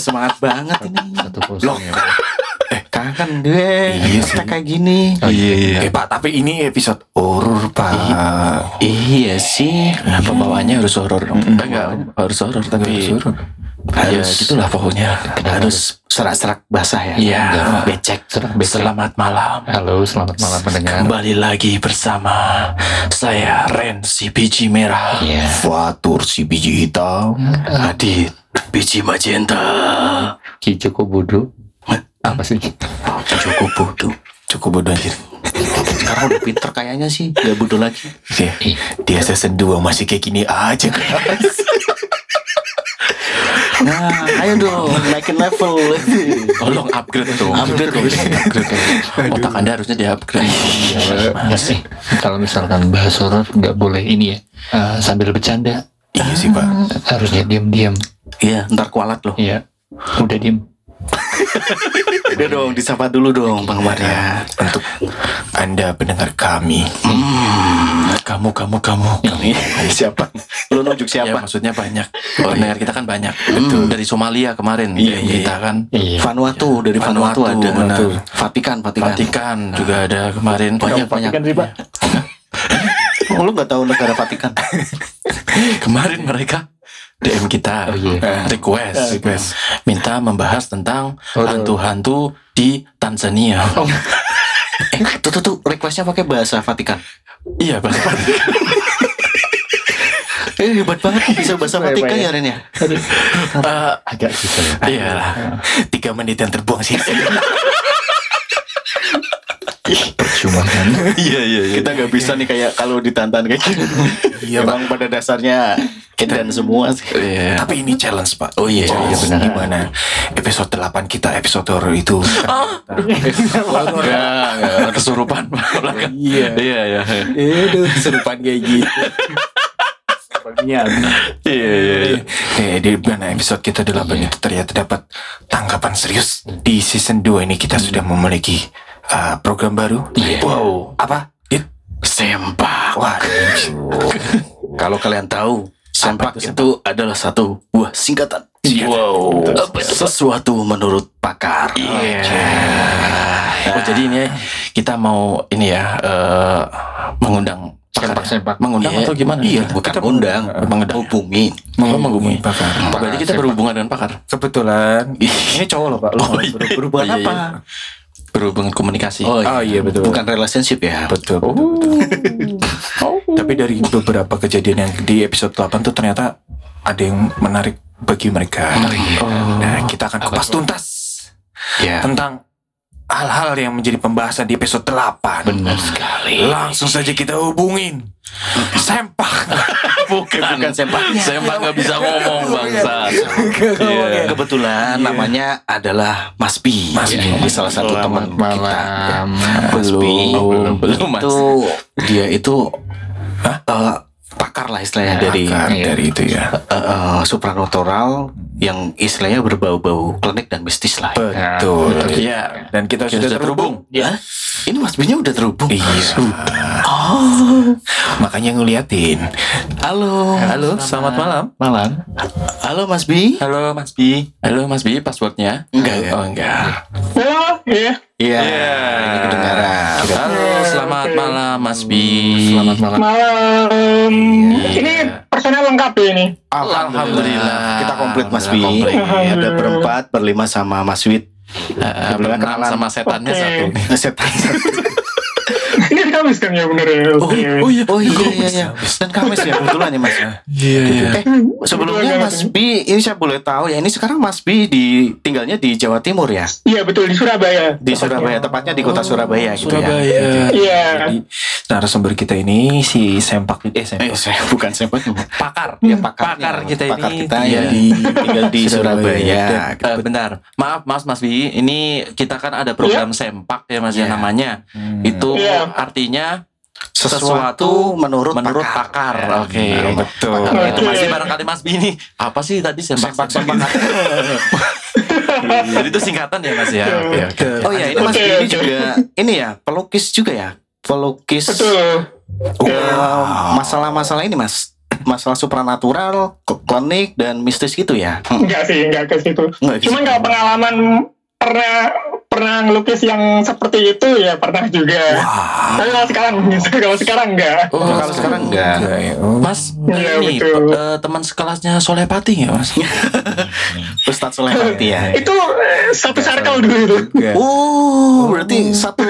Semangat banget ini. Satu kosong ya. Pak. Kangen gue. Iya. Kita kayak gini. Iya, iya. Eh Pak, tapi ini episode horor Pak. Iya sih. Nah, pembawaannya harus horor dong. Mm-mm. Eh, Enggak, harus horor tapi Harus ya Harus- gitulah pokoknya. Harus serak-serak basah ya. Iya. Jangan Becek. Serang becek. Selamat malam. Halo, selamat malam pendengar. Kembali lagi bersama saya Ren si biji merah. Iya. Fatur si biji hitam. Adit biji magenta. Ki Joko Bodo. Apa sih? Cukup bodoh. Cukup bodoh anjir. Sekarang udah pinter kayaknya sih. Gak bodoh lagi. Dia, dia season 2 masih kayak gini aja guys. Nah, ayo dong naikin level. Tolong upgrade dong. Upgrade dong. Upgrade. Otak anda harusnya di upgrade. Enggak sih. Kalau misalkan bahas horor nggak boleh ini ya. eh, sambil bercanda. Iya sih pak. Harusnya diam-diam. Iya, ntar kualat loh. Iya. Udah diem. Udah dong, disapa dulu dong Bang Maria. Untuk anda pendengar kami. Kamu, kamu, kamu. Ini siapa? Lu nunjuk Ya siapa? maksudnya banyak. Pendengar kita kan banyak. Betul. Dari Somalia kemarin. Iya, iya, Kita kan. Iya. Vanuatu dari Vanuatu, Vanuatu, ada. benar. Vatikan, Vatikan. Vatikan juga ada kemarin. Banyak banyak. sih Pak. Oh, lu nggak tahu negara Vatikan? Kemarin mereka DM kita Oh, iya. request, Request. minta membahas tentang Oh, hantu-hantu di Tanzania. eh, tuh tuh tuh requestnya pakai bahasa Vatikan. Iya bahasa Vatikan. Eh hebat banget bisa bahasa Vatikan ya. Ren ya. Eh, Agak susah ya. Iya lah. Tiga menit yang terbuang sih. Cuma kan. Iya iya iya. Kita nggak bisa nih kayak kalau ditantan kayak gini. Iya, Emang pada dasarnya kita dan semua sih. Iya. Tapi ini challenge pak. Oh iya, iya, benar. Gimana episode 8 kita episode horror itu? Enggak, enggak. Kesurupan. Iya. Iya iya. Aduh, keserupan kayak gitu. Iya iya iya. Eh di mana episode kita 8 itu ternyata dapat tanggapan serius. Di season 2 ini kita sudah memiliki uh, program baru. Wow. Apa? It sempak. Wah. Kalau kalian tahu, sempak itu itu adalah satu buah singkatan. Wow. Apa itu? Sesuatu menurut pakar. Iya. Oh jadi ini kita mau ini ya eh, mengundang ya? Sempak-sempak. Mengundang Iya. atau gimana? Iya, bukan undang, Mengundang. hubungi. Mau menghubungi pakar. Berarti kita berhubungan dengan pakar. Kebetulan ini cowok loh pak. Oh, iya. Ber- Berhubungan Oh, iya, apa? Berhubungan komunikasi. Oh, Oh iya betul. Bukan relationship ya. betul. betul, betul. Tapi dari beberapa kejadian yang di episode 8 tuh ternyata ada yang menarik bagi mereka. Nah kita akan kupas tuntas Ya. tentang hal-hal yang menjadi pembahasan di episode 8. Benar sekali. Langsung saja kita hubungin. Sempak. Bukan. Bukan sempaknya. Sempak nggak bisa ngomong bangsa. Iya. Kebetulan namanya adalah Mas Bi. Mas Ya, Bi. Ini salah satu teman kita. malam. Mas Bi. Belum, belum, Mas. Itu dia itu eh, pakar lah istilahnya dari Akar Iya. dari itu ya. eh, eh, supranatural yang istilahnya berbau-bau klinik dan mistis lah. Betul. Iya. Dan kita, Kita sudah sudah terhubung. Ya, ini Mas Bi-nya udah terhubung. Iya. Oh, Makanya ngeliatin. halo. Halo, selamat malam. Malam. Halo Mas Bi. Halo Mas Bi. Halo Mas Bi, passwordnya? Enggak ya? Oh enggak. Iya. Iya. Ini kedengaran. Halo, selamat malam Mas Bi. Selamat malam. Malam. Ini personel lengkap ya ini. Alhamdulillah. Kita komplit Mas Bi. Ada berempat, berlima sama Mas Wid. Eh, berenam kenalan. sama setannya Oke. satu. Setan. Ini Kamis kan ya bener ya. Oh, Oke. oh iya, oh iya, iya, iya. Dan Kamis ya kebetulan ya Mas. Iya, iya. Eh, sebelumnya Mas Bi, ini saya boleh tahu ya, ini sekarang Mas Bi di tinggalnya di Jawa Timur ya? Iya betul di Surabaya. Di Surabaya, tepatnya di kota Surabaya gitu ya. Surabaya. Iya. Jadi narasumber kita ini si Sempak eh Sempak. Eh, saya bukan sempat Pakar. ya pakarnya. Pakar kita pakar ini. kita Iya. yang di, tinggal di Surabaya. Eh, bentar, maaf Mas Mas Bi, ini kita kan ada program sempak ya Mas ya Iya. namanya. Itu Iya. Artinya Sesuatu menurut, menurut pakar. pakar. Oke. Nah, betul. Pakar. Itu masih barangkali Mas Bi ini apa sih tadi sempak sempak? Jadi itu singkatan ya Mas ya. Oke oke. Oh iya, ini Mas Oke, Bi ini oke. juga ini ya, pelukis juga ya. Pelukis Betul. eh, masalah-masalah ini Mas. masalah supranatural, klinik dan mistis gitu ya. Enggak sih, enggak ke situ. Situ. kalau pengalaman pernah pernah ngelukis yang seperti itu ya pernah juga. Tapi kalau sekarang kalau sekarang enggak. Oh, kalau sekarang enggak. Oh. Mas, Iya, ini betul. eh, teman sekelasnya Soleh Pati ya mas? Ustadz Solehati ya. Itu eh, satu circle dulu itu. Enggak. Oh, berarti satu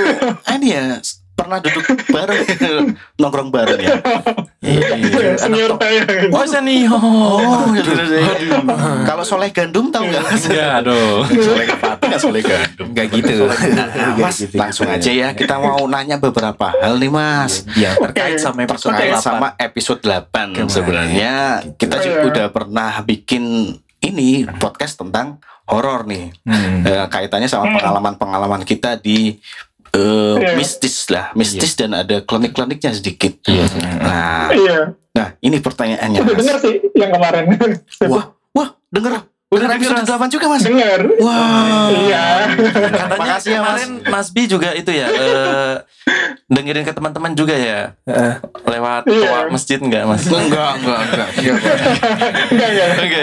ini ya pernah duduk bareng nongkrong bareng ya. Iya, Senior saya. Oh senior. Oh, ya, ya, ya, ya. kalau Soleh Gandum tahu nggak? Enggak dong. Soleh Kepati nggak Soleh Gandum. Enggak gitu. Mas, langsung aja ya kita mau nanya beberapa hal nih mas. Yang terkait sama episode Terkait 8. sama episode 8 sebenarnya kita Oh, juga iya. udah pernah bikin ini podcast tentang horor nih. Hmm. Eh, kaitannya sama pengalaman-pengalaman kita di eh, Iya. mistis lah, mistis dan ada klinik-kliniknya sedikit. Iya. Nah, Iya. nah ini pertanyaannya Udah denger sih yang kemarin. Wah, wah, denger, denger episode 8 juga mas. Denger. Wah, Iya. Katanya Makasih ya, Mas. kemarin Mas B juga itu ya eh, dengerin ke teman-teman juga ya Heeh. lewat Iya. toa masjid enggak mas? enggak, enggak, enggak. Enggak enggak. Oke.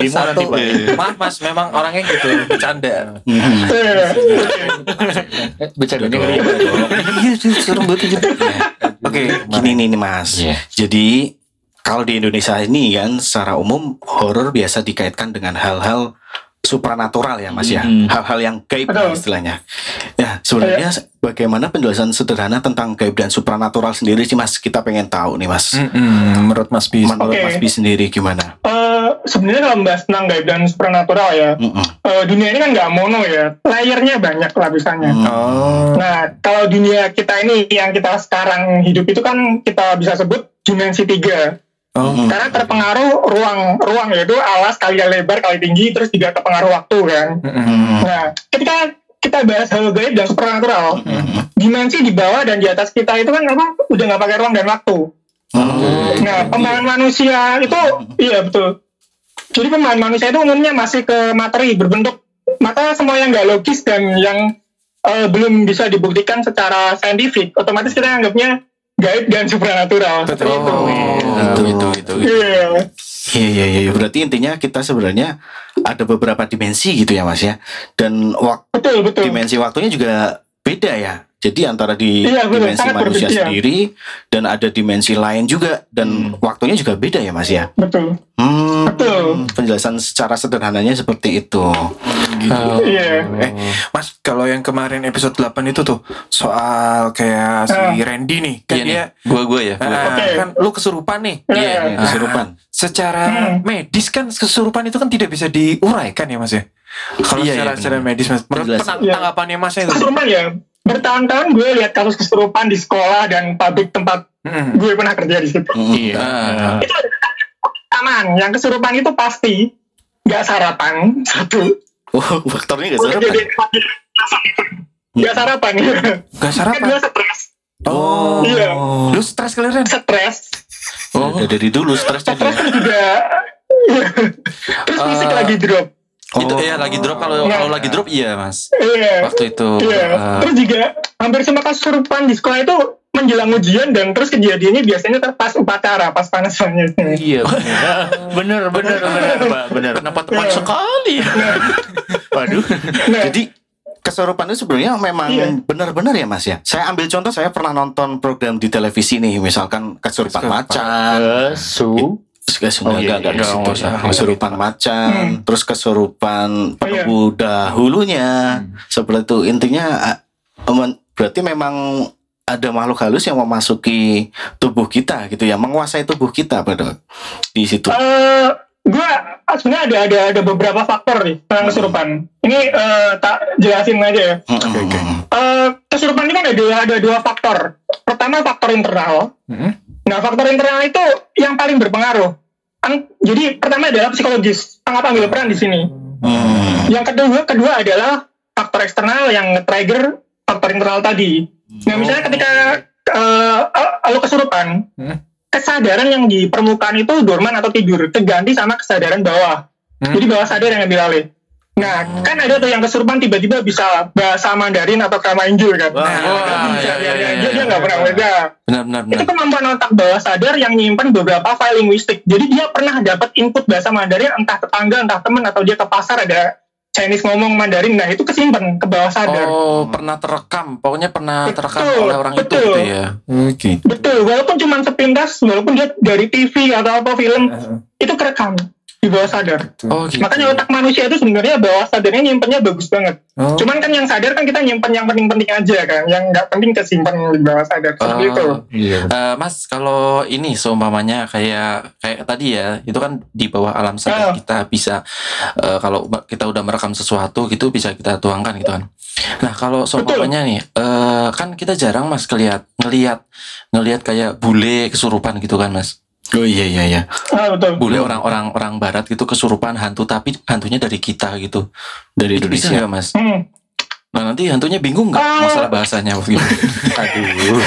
Iya. Satu. Iya. Maaf Mas, memang orangnya gitu, bercanda. Iya. Eh, ngeri. Iya, serem banget. Oke, Gini nih, nih mas. Iya. Jadi kalau di Indonesia ini kan secara umum horor biasa dikaitkan dengan hal-hal supranatural ya mas ya, Hmm. hal-hal yang gaib Betul. istilahnya. Ya sebenarnya bagaimana penjelasan sederhana tentang gaib dan supranatural sendiri sih mas? Kita pengen tahu nih mas. Mm-mm, menurut Mas Bis. Menurut Oke. Mas Bi sendiri gimana? Eh, sebenarnya kalau membahas tentang gaib dan supernatural ya, Mm-mm. eh, dunia ini kan nggak mono ya, layernya banyak lapisannya. Hmm. Oh. Nah, kalau dunia kita ini yang kita sekarang hidup itu kan kita bisa sebut dimensi tiga. Oh. Mm-mm. Karena terpengaruh ruang, ruang yaitu alas kali lebar kali tinggi, terus juga terpengaruh waktu kan. Mm-mm. Nah, ketika kita bahas hal gaib dan supernatural, dimensi di bawah dan di atas kita itu kan apa? Udah nggak pakai ruang dan waktu. Nah, pembangunan manusia itu, iya betul. Jadi pembangunan manusia itu umumnya masih ke materi berbentuk maka semua yang nggak logis dan yang eh, belum bisa dibuktikan secara saintifik, otomatis kita anggapnya gaib dan supernatural. Seperti itu. itu itu itu. Iya. Iya iya iya. Berarti intinya kita sebenarnya ada beberapa dimensi gitu ya mas ya. Dan waktu Betul betul. dimensi waktunya juga beda ya. Jadi antara di Iya, betul. dimensi manusia berbeda. sendiri dan ada dimensi lain juga dan waktunya juga beda ya Mas ya. Betul. Hmm, Betul. Penjelasan secara sederhananya seperti itu. Iya. Eh, Mas, kalau yang kemarin episode 8 itu tuh soal kayak si Ah. Randy nih, kan Iya nih, dia gua gua ya. gua. ah, Oke. kan lu kesurupan nih. Iya. Iya, kesurupan. Secara Hmm. medis kan kesurupan itu kan tidak bisa diuraikan ya Mas ya. Kalau Iya, secara iya, secara medis Mas, menurut penang- Iya. tanggapannya Mas itu. Kesurupan ya. Bertahun-tahun gue lihat kasus kesurupan di sekolah dan pabrik tempat Mm. gue pernah kerja di situ. Hmm. Iya. Itu ada aman. Yang kesurupan itu pasti nggak sarapan satu. Oh, faktornya gak Jadi sarapan. nggak sarapan. Gak sarapan. Kedua stres. Oh. Iya. Lu stres kali Ren? Stres. Oh, udah dari dulu stresnya dia. Stres terus juga. terus fisik Ah. lagi drop. Itu Oh. ya lagi drop kalau Iya. kalau lagi drop iya mas. Iya. Waktu itu. Iya. eh, Terus juga hampir semua kasus kesurupan di sekolah itu menjelang ujian dan terus kejadiannya biasanya pas upacara, pas panas-panasnya. Iya. Bener bener bener Pak, bener. Kenapa tepat Iya. sekali? Waduh. Nah, Jadi kesurupan itu sebenarnya memang Iya. benar-benar ya Mas ya. Saya ambil contoh saya pernah nonton program di televisi nih, misalkan kesurupan macan, Kesu. Kesurupan Oh, iya, iya. usah. Kesurupan macan, Hmm. terus kesurupan Oh, iya. penunggu dahulunya. Seperti itu intinya ah, berarti memang ada makhluk halus yang memasuki tubuh kita gitu ya, menguasai tubuh kita pada di situ. eh gue sebenarnya ada ada ada beberapa faktor nih tentang kesurupan. Ini eh, tak jelasin aja ya. Oke oke. Eh, kesurupan ini kan ada dua, ada dua faktor. Pertama faktor internal. Mm. Nah faktor internal itu yang paling berpengaruh. Kan- jadi pertama adalah psikologis, sangat ambil peran di sini. Hmm. Yang kedua kedua adalah faktor eksternal yang nge-trigger faktor internal tadi. Nah misalnya ketika eh uh, lo kesurupan, Hmm. kesadaran yang di permukaan itu dorman atau tidur, terganti sama kesadaran bawah. Hmm. Jadi bawah sadar yang ambil alih. Nah, kan ada tuh yang kesurupan tiba-tiba bisa bahasa Mandarin atau Kamainju kan. Wah, nah, wah, bisa iya, dia, iya, dia, iya, dia nggak iya, pernah iya. beda. Benar benar Itu benar. kemampuan otak bawah sadar yang nyimpen beberapa file linguistik. Jadi dia pernah dapat input bahasa Mandarin entah tetangga, entah teman atau dia ke pasar ada Chinese ngomong Mandarin. Nah, itu kesimpan ke bawah sadar. Oh, pernah terekam. Pokoknya pernah terekam Betul, oleh orang itu betul. gitu ya. Oke. Betul, walaupun cuma sepintas, walaupun dia dari TV atau apa film, itu kerekam di bawah sadar. Oh, gitu. Makanya otak manusia itu sebenarnya bawah sadarnya nyimpennya bagus banget. Oh. Cuman kan yang sadar kan kita nyimpen yang penting-penting aja kan, yang nggak penting kesimpan di bawah sadar. Seperti Oh. itu. Iya. Eh, mas, kalau ini seumpamanya kayak kayak tadi ya, itu kan di bawah alam sadar kita bisa eh, kalau kita udah merekam sesuatu gitu bisa kita tuangkan gitu kan. Nah, kalau seumpamanya nih, eh, kan kita jarang mas ngelihat ngelihat ngelihat kayak bule kesurupan gitu kan mas. Oh iya iya iya. Ah, betul. Bule orang-orang orang barat gitu kesurupan hantu tapi hantunya dari kita gitu. Dari Itu bisa Indonesia. nggak mas? Hmm. Nah nanti hantunya bingung nggak Ah. masalah bahasanya waktu itu? Aduh.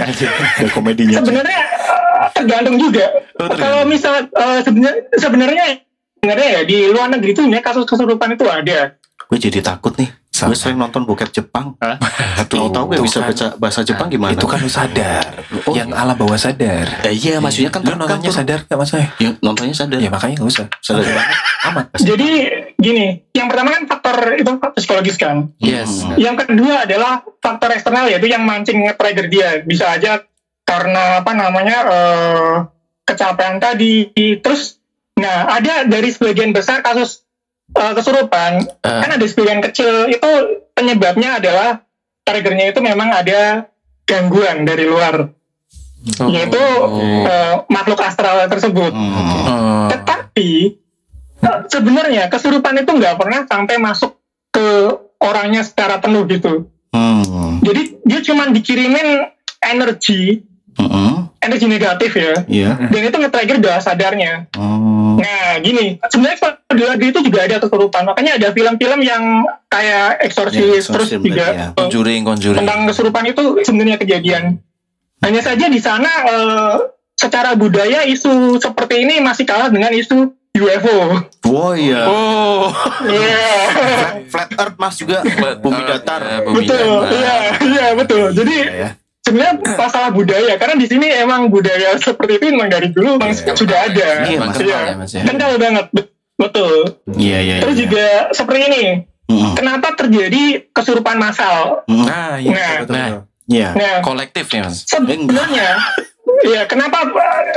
Ada komedinya. Sebenarnya tergantung juga. Oh. Kalau misal eh, sebenarnya sebenarnya sebenarnya ya di luar negeri itu ya kasus kesurupan itu ada. Gue jadi takut nih. Gue sering nonton bokep Jepang. Hah? Tahu tahu gue bisa kan- baca bahasa Jepang gimana? Itu kan lu sadar. Oh, yang ala bawah sadar. Eh, iya maksudnya kan Lu nontonnya sadar gak mas? Ya, nontonnya sadar. Ya makanya gak usah. Sadar banget. Amat. Jadi gini, yang pertama kan faktor itu faktor psikologis kan. Yes. Hmm. Yang kedua adalah faktor eksternal yaitu yang mancing nge-trigger dia. Bisa aja karena apa namanya eh, kecapean tadi. Terus, nah ada dari sebagian besar kasus eh, kesurupan, Eh. kan ada sebagian kecil itu penyebabnya adalah triggernya itu memang ada gangguan dari luar, Oh. yaitu eh, makhluk astral tersebut. Hmm. Oh. Tetapi sebenarnya kesurupan itu nggak pernah sampai masuk ke orangnya secara penuh gitu. Hmm. Jadi dia cuma dikirimin energi, Hmm. energi negatif ya, Iya. dan itu nge-trigger bawah sadarnya. Hmm. Nah gini, sebenarnya kalau di itu juga ada kesurupan. Makanya ada film-film yang kayak Ya, eksorsis terus exorcism juga ya. eh, Conjuring, conjuring. tentang kesurupan itu sebenarnya kejadian. Hanya saja di sana eh, secara budaya isu seperti ini masih kalah dengan isu UFO. Oh iya. Oh. Iya. Flat Earth mas juga. Bumi datar. Ya, bumi betul, iya, iya betul. Jadi ya. Sebenarnya masalah budaya karena di sini emang budaya seperti itu memang dari dulu memang sudah ada. Iya, Emang Mas. kental ya ya. Kental banget, bet- betul. Iya iya. Terus iya. juga seperti ini, Hmm. kenapa terjadi kesurupan massal? Hmm. Nah, iya. Nah. betul, Nah. betul. Iya. Nah, Kolektif ya mas. sebenarnya ya kenapa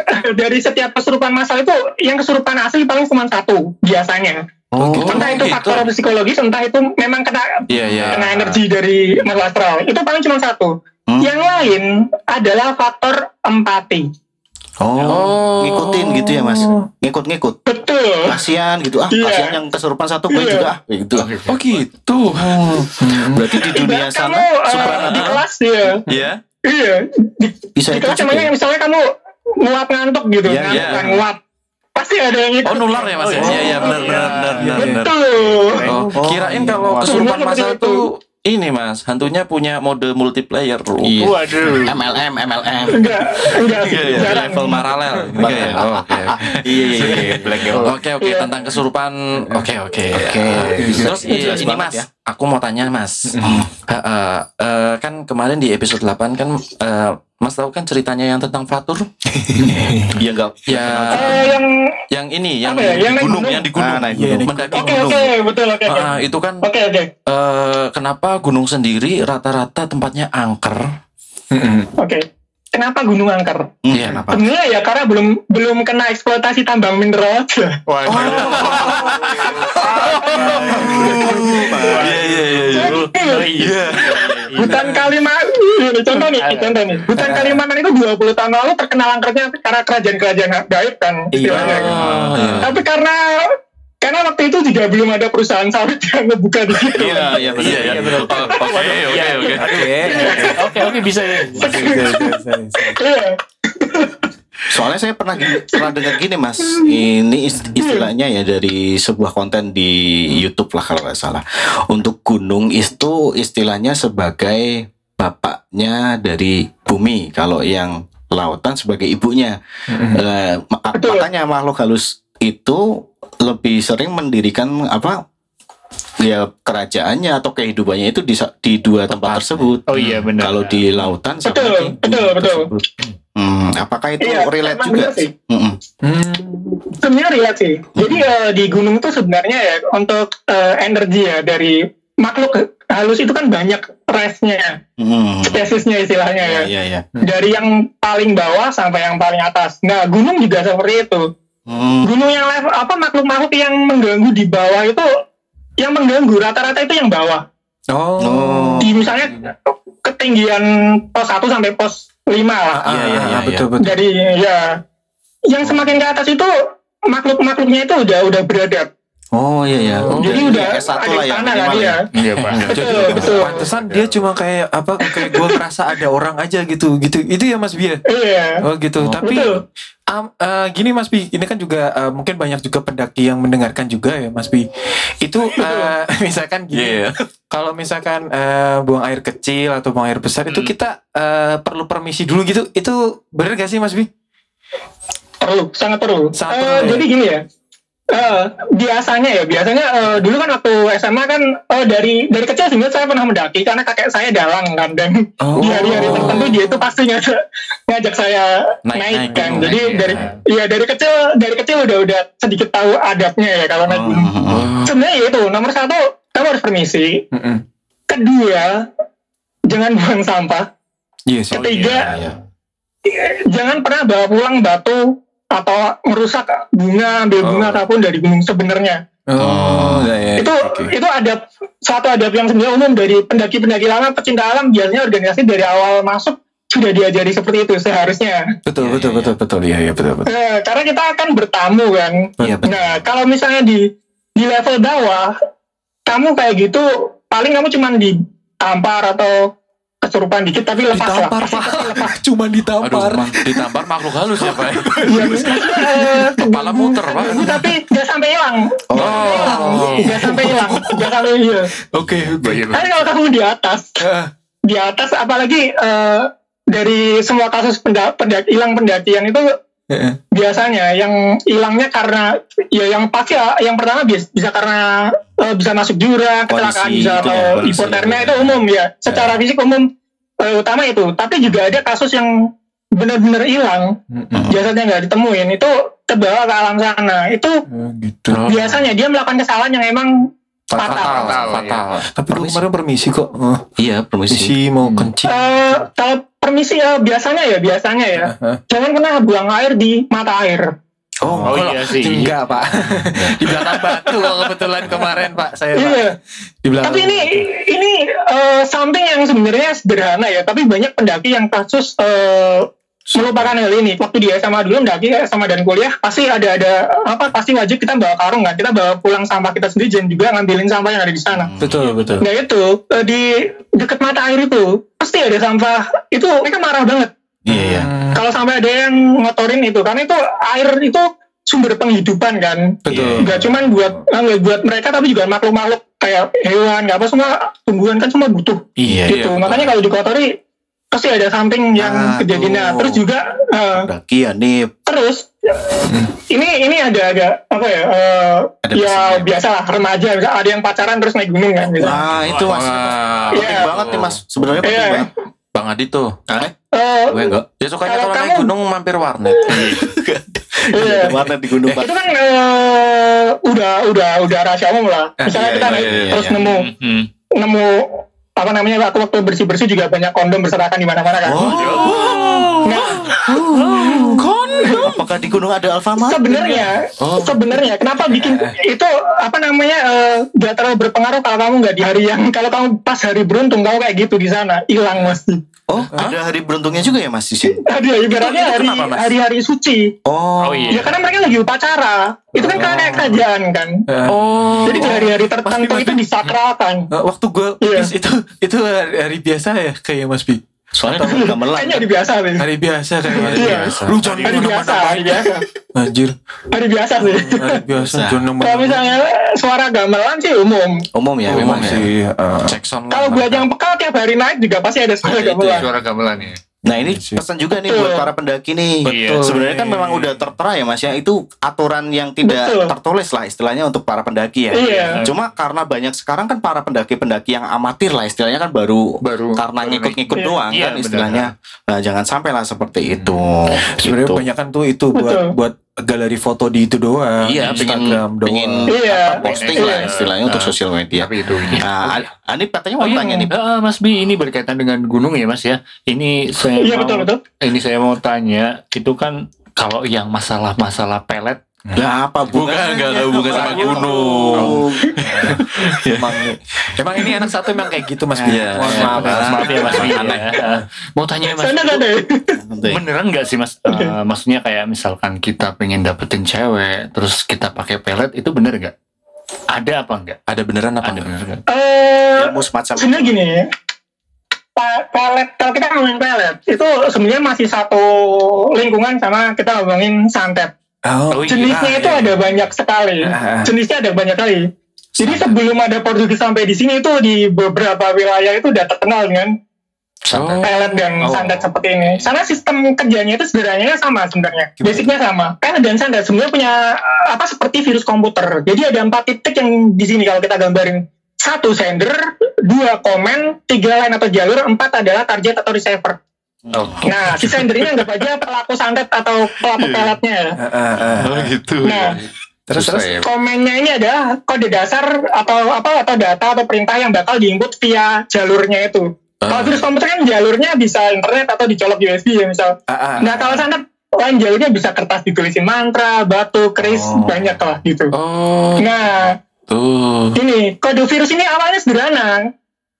eh, dari setiap kesurupan massal itu yang kesurupan asli paling cuma satu biasanya. Oh. entah itu gitu. faktor psikologis, entah itu memang kena Iya iya. kena energi dari makhluk astral. Itu paling cuma satu. Hmm. Yang lain adalah faktor empati. Oh. Oh. Ngikutin gitu ya mas. Ngikut-ngikut. Betul. Kasian gitu. Ah Iya. kasian yang kesurupan satu gue Iya. juga. ah. Gitu. Oh gitu. Berarti di dunia Ibarat sana kamu supranatural di kelas ya. Iya. Iya. Di, bisa di itu kelas namanya misalnya kamu nguap ngantuk gitu, Iya, ngantuk iya. kan, nguap. Pasti ada yang ikut. Oh nular ya mas ya. Iya iya benar benar benar benar. Betul. Oh, kirain kalau kesurupan seperti tuh ini mas, hantunya punya mode multiplayer loh. Iya. Waduh. MLM MLM. Enggak, enggak. Iya, iya, jarang. level paralel. Ya. Oh, Oke. Iya iya iya. Black Oke oke Iya. tentang kesurupan. Oke oke. Oke. Terus i- Jelas ini banget mas, ya. aku mau tanya mas. Ha, eh, eh, kan kemarin di episode 8 kan eh, Mas tahu kan ceritanya yang tentang Fatur? Iya enggak. Ya Eh, yang yang ini yang ya? di Yang naik gunung, gunung? yang di gunung. Ah, naik Iya, gunung. Mendaki Oke gunung. oke betul oke oke. Ah, itu kan Oke oke eh, kenapa gunung sendiri rata-rata tempatnya angker? oke. Kenapa Gunung Angker? Iya, Kenapa? Sebenarnya ya karena belum belum kena eksploitasi tambang mineral aja. Iya iya iya. Iya. Hutan Kalimantan, ini contoh nih, contoh nih. Hutan Kalimantan itu 20 tahun lalu terkenal angkernya karena kerajaan-kerajaan gaib kan. Oh, iya. Tapi karena karena waktu itu juga belum ada perusahaan sawit yang ngebuka di situ. Iya iya benar. Iya iya. Oh, Oke oke oke. Oke oke bisa ya. Iya. Soalnya saya pernah pernah dengar gini mas, ini ist- istilahnya ya dari sebuah konten di YouTube lah kalau nggak salah. Untuk gunung itu istilahnya sebagai bapaknya dari bumi, kalau yang lautan sebagai ibunya. Eh, ma- Betul. makanya makhluk halus itu lebih sering mendirikan apa ya kerajaannya atau kehidupannya itu di, di dua tempat tersebut. Oh iya, benar. Kalau di lautan sama Betul, di betul, betul. tersebut. Hmm, apakah itu Iya, relate juga? benar sih. Mm-mm. Hmm. sebenarnya relate sih. Jadi eh, di gunung itu sebenarnya ya untuk eh, energi ya dari makhluk halus itu kan banyak restnya, Mm-mm. spesiesnya istilahnya ya. Iya, iya. Dari yang paling bawah sampai yang paling atas. Nah, gunung juga seperti itu. Hmm, Gunung yang level apa makhluk-makhluk yang mengganggu di bawah itu yang mengganggu rata-rata itu yang bawah. Oh. Oh. Di misalnya ketinggian pos 1 sampai pos 5 lah. Ah, Iya, iya, iya, betul betul. Dari ya yang semakin ke atas itu makhluk-makhluknya itu udah udah beradab. Oh iya ya. Oh, Jadi udah S1 ada lah ya tanah kan ya. ya. Iya, Pak. Betul, betul. Pantesan dia cuma kayak apa kayak gue ngerasa ada orang aja gitu gitu. Itu ya Mas Bia. Iya. Oh gitu. Oh. Tapi Betul. Am- eh, gini Mas Bi, ini kan juga eh, mungkin banyak juga pendaki yang mendengarkan juga ya Mas Bi. Itu eh, misalkan gini. Kalau misalkan eh, buang air kecil atau buang air besar itu Hmm. kita eh, perlu permisi dulu gitu. Itu bener gak sih Mas Bi? Perlu, sangat perlu. Sangat perlu, ya. Jadi gini ya. Eh, biasanya ya, biasanya eh, dulu kan waktu SMA kan eh, dari dari kecil sebenarnya saya pernah mendaki karena kakek saya dalang kan dan Oh. di hari-hari tertentu dia itu pasti ngajak ngajak saya Naik- naik, naik kan. Jadi naik, ya. dari ya dari kecil dari kecil udah udah sedikit tahu adabnya ya kalau naik gunung. Hmm. Sebenarnya ya itu nomor satu kamu harus permisi. Mm-mm. Kedua jangan buang sampah. Iya sih. Ketiga Iya. jangan pernah bawa pulang batu atau merusak bunga, ambil bunga Oh. apa pun dari gunung sebenarnya. Oh, ya, ya. itu Oke. itu ada suatu adab yang sebenarnya umum dari pendaki-pendaki lama pecinta alam biasanya organisasi dari awal masuk sudah diajari seperti itu seharusnya. Betul, Iya, betul, iya, betul, betul. Iya, iya, betul, betul. Eh, karena kita akan bertamu kan. Iya, betul. Nah, kalau misalnya di di level bawah, kamu kayak gitu, paling kamu cuman ditampar atau kesurupan dikit, tapi lepas lah. Ditampar, Pasti- Pak. pasti lepas. Cuma Aduh, ditampar. ma- ditampar makhluk halus ya Pak. Iya, Kepala muter, Pak. Tapi nggak sampai hilang. Oh. Nggak sampai hilang. Nggak sampai hilang. Oke, oke. Tapi kalau kamu di atas, Eh, di atas apalagi eh, dari semua kasus penda, pendaki, hilang pendakian itu eh, biasanya yang hilangnya karena ya yang pasti ya, yang pertama bis- bisa karena eh, bisa masuk jurang, kecelakaan bisa gitu ya, atau kondisi. hipotermia itu umum ya. Secara fisik umum eh, utama itu. Tapi juga ada kasus yang benar-benar hilang, mm-mm. jasadnya nggak ditemuin itu terbawa ke alam sana. Itu Oh, gitu. biasanya dia melakukan kesalahan yang emang Fatal, fatal. fatal, fatal. Tapi lu Permisi. kemarin permisi kok. Eh, Iya, permisi. Permisi mau kencing. Eh, kalau permisi ya biasanya ya biasanya ya jangan pernah buang air di mata air. Oh, Oh iya sih. Enggak, Pak. di belakang batu kebetulan kemarin, Pak. Saya, Pak. Iya. Di belakang. Tapi ini ini eh, something yang sebenarnya sederhana ya, tapi banyak pendaki yang kasus eh, melupakan hal ini. Waktu di SMA dulu mendaki SMA dan kuliah pasti ada ada apa pasti wajib kita bawa karung kan, kita bawa pulang sampah kita sendiri dan juga ngambilin sampah yang ada di sana. Betul, betul. Nah itu eh, di dekat mata air itu pasti ada sampah. Itu mereka marah banget Iya, iya. Hmm, kalau sampai ada yang ngotorin itu karena itu air itu sumber penghidupan kan. Betul. Nggak cuman buat nggak buat mereka tapi juga makhluk-makhluk kayak hewan nggak apa semua tumbuhan kan semua butuh Iya. gitu. Makanya kalau dikotori pasti ada samping yang Aduh. kejadian. Nah, terus juga eh, Pendakian nih terus ini ini ada ada apa ya? eh, Ada ya pesannya. biasa lah remaja misal ada yang pacaran terus naik gunung kan. Gitu. Wah, itu Mas. Wah, Penting Iya. banget nih, Mas. Sebenarnya penting Iya. banget. Bang Adi tuh. Eh, Eh, gue enggak. Ya sukanya Kalau kalau naik kamu- gunung mampir warnet. iya. Warna di gunung, Pak. itu kan eh, udah udah udah rahasia umum lah. Misalnya iya, kita iya, iya, iya, terus iya. nemu Hmm. nemu apa namanya waktu waktu bersih bersih juga banyak kondom berserakan di mana mana kan. Nah Apakah di gunung ada Alfamart? sebenarnya Oh. sebenarnya kenapa bikin itu apa namanya eh, nggak terlalu berpengaruh kalau kamu nggak di hari yang kalau kamu pas hari beruntung kamu kayak gitu di sana hilang pasti. Oh, ada hari beruntungnya juga ya, Mas di sini. Ada ibaratnya itu hari kenapa, Mas? hari hari suci. Oh. Oh iya. Ya karena mereka lagi upacara. Itu kan kayak kerajaan kan. Eh, Oh. Jadi di hari-hari tertentu Mas, itu disakralkan. eh, waktu gue Iya. itu itu hari, hari biasa ya kayak Mas Bi. Soalnya kamu gamelan. Kayaknya hari biasa sih. Hari biasa kayak hari Iya. biasa. Lu jangan Hari biasa, hari biasa. Anjir, Hari biasa sih. hari biasa Biasa. jangan Kalau misalnya suara gamelan sih umum. Umum ya, Memang memang ya. sih. Cek sound Kalau buat yang peka tiap hari naik juga pasti ada suara Itu gamelan. suara gamelan ya. Nah ini Iya pesan juga nih Betul. buat para pendaki nih. Betul. Sebenarnya kan memang udah tertera ya mas ya itu aturan yang tidak Betul. tertulis lah istilahnya untuk para pendaki ya. Iya. Cuma karena banyak sekarang kan para pendaki-pendaki yang amatir lah istilahnya kan baru Baru karena ngikut-ngikut Iya. doang Iya, kan benar. istilahnya. Nah jangan sampai lah seperti itu. Sebenarnya Gitu. banyak kan tuh itu buat Betul. buat galeri foto di itu doang. Iya, di pengen- Instagram doang. pengen Iya. posting Iya. lah istilahnya untuk Nah. sosial media. tapi itu ini. Nah, Anip katanya Oh mau iya, tanya nih. eh, Mas Bi ini berkaitan dengan gunung ya Mas ya. Ini saya Iya mau betul betul. ini saya mau tanya itu kan kalau yang masalah-masalah pelet Lah apa Bukan, nggak ada hubungan sama gunung. Emang Emang ini anak satu emang kayak gitu Mas. Iya. Mohon maaf ya. Mas, maaf ya Mas. Aneh. ya. Mau tanya Mas, Sana ada. beneran nggak sih Mas? Eh, maksudnya kayak misalkan kita pengen dapetin cewek, terus kita pakai pelet itu bener nggak? Ada apa enggak? Ada beneran apa Ada enggak? Eh, ilmu semacam sebenarnya gini pa- pelet kalau kita ngomongin pelet itu sebenarnya masih satu lingkungan sama kita ngomongin santet Oh, Oh, iya. jenisnya itu iya. ada banyak sekali ah. jenisnya ada banyak kali jadi sebelum ada Portugis sampai di sini itu di beberapa wilayah itu udah terkenal dengan Oh. pelet dan Oh. santet seperti ini. Karena sistem kerjanya itu sederhananya sama sebenarnya. Gimana? Basicnya sama. Pelet dan santet sebenarnya punya uh, apa seperti virus komputer. Jadi ada empat titik yang di sini kalau kita gambarin. Satu sender, dua komen, tiga line atau jalur, empat adalah target atau receiver. Oke. Nah, si sender ini anggap aja pelaku santet atau pelaku peletnya. Ah, ah, ah. Oh gitu. Nah, Terus terus. ya. komennya ini adalah kode dasar atau apa atau data atau perintah yang bakal diinput via jalurnya itu. Kalau Ah. virus komputer kan jalurnya bisa internet atau dicolok USB ya misal. Ah, ah. Nah kalau santet lain jalurnya bisa kertas ditulisin mantra, batu, keris, Oh. banyak lah gitu. Oh, Nah tuh. ini kode virus ini awalnya sederhana.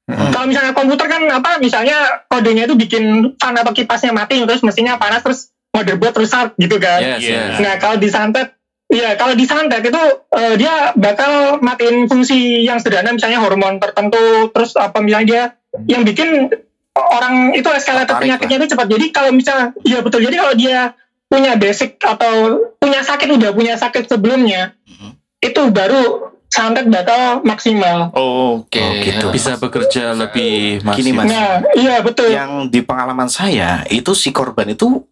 Mm. Kalau misalnya komputer kan apa misalnya kodenya itu bikin fan atau kipasnya mati terus mesinnya panas terus motherboard rusak gitu kan. Yes, Iya. yes. Nah kalau di santet, ya kalau di santet itu eh, dia bakal matiin fungsi yang sederhana, misalnya hormon tertentu, terus apa misalnya dia yang bikin orang itu eskalator penyakitnya itu cepat. Jadi kalau misalnya, ya betul. Jadi kalau dia punya basic atau punya sakit udah punya sakit sebelumnya, itu baru santet bakal maksimal. Oke. Oh, gitu. Bisa bekerja lebih masif. Gini, Mas. Nah, iya betul. yang di pengalaman saya itu si korban itu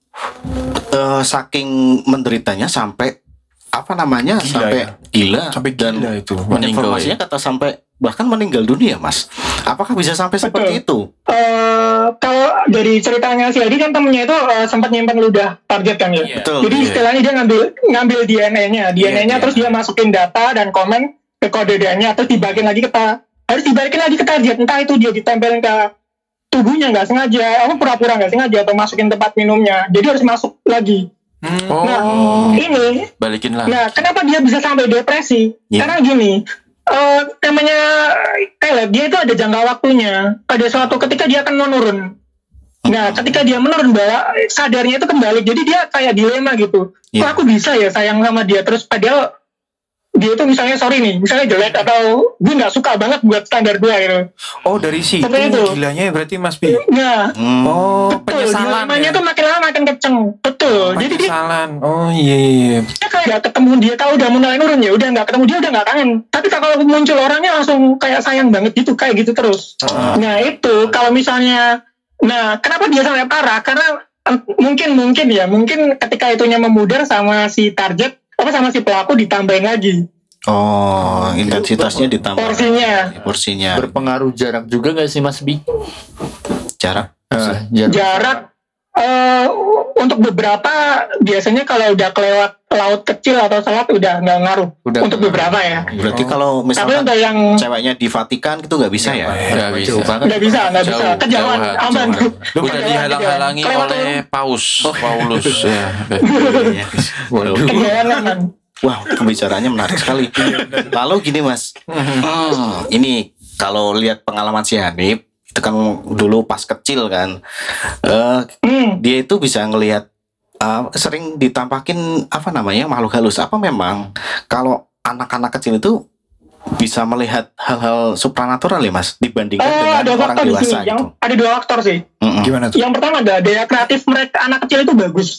eh, saking menderitanya sampai apa namanya Gila sampai ya? gila Sampai dan gila itu. Meninggal informasinya ya. kata sampai bahkan meninggal dunia mas apakah bisa sampai seperti itu Eh, kalau dari ceritanya si Adi kan temennya itu eh, sempat nyimpan ludah target kan ya. Iya. betul Jadi Iya. istilahnya dia ngambil ngambil DNA-nya, DNA-nya iya. terus dia masukin data dan komen ke kode DNA terus dibalikin lagi ke ta- harus dibalikin lagi ke target entah itu dia ditempelin ke tubuhnya nggak sengaja, apa pura-pura nggak sengaja atau masukin tempat minumnya, jadi harus masuk lagi. Oh, Nah, ini, balikin lah. nah kenapa dia bisa sampai depresi? Iya. Karena gini, eh namanya kayak dia itu ada jangka waktunya. Pada suatu ketika dia akan menurun. Nah, ketika dia menurun bahwa sadarnya itu kembali, jadi dia kayak dilema gitu. Iya. Kok aku bisa ya sayang sama dia terus padahal dia itu misalnya sorry nih, misalnya jelek atau gue nggak suka banget buat standar gue gitu. Oh, dari situ Seperti itu. gilanya berarti Mas Bi. Nah, Hmm. Oh, betul, penyesalan dilemanya ya. tuh makin lama makin kenceng. Betul. Jadi dia. Oh, iya iya. iya. dia kayak nggak ketemu dia kalau udah mulai nurun ya udah nggak ketemu dia udah nggak kangen. Tapi kalau muncul orangnya langsung kayak sayang banget gitu kayak gitu terus. Ah. Nah itu kalau misalnya, nah kenapa dia sampai parah? Karena mungkin mungkin ya mungkin ketika itunya memudar sama si target apa sama si pelaku ditambahin lagi oh intensitasnya ditambah porsinya. porsinya Berpengaruh jarak juga nggak sih Mas Bi? jarak Eh, jarak. Jarak eh, untuk beberapa biasanya kalau udah kelewat laut kecil atau selat udah nggak ngaruh. Udah. untuk beberapa ya. berarti Oh. kalau Tapi misalkan untuk yang ceweknya di Vatikan itu nggak bisa ya Nggak bisa. Nggak bisa nggak bisa Jauh, kejauhan jauhan, aman. jauhan. Udah Kejauhan, dihalang-halangi oleh Paus Paulus ya. Iya. Waduh. Kejauhan aman. Wah, pembicaraannya menarik sekali. Lalu gini mas, Hmm, ini kalau lihat pengalaman si Hanif, kan dulu pas kecil kan, eh, Hmm. dia itu bisa ngelihat eh, sering ditampakin apa namanya makhluk halus. Apa memang kalau anak-anak kecil itu bisa melihat hal-hal supranatural ya mas, dibandingkan Eh, dengan ada orang di dewasa. Yang gitu. ada dua faktor sih. Mm-mm. Gimana tuh? Yang pertama ada daya kreatif mereka anak kecil itu bagus.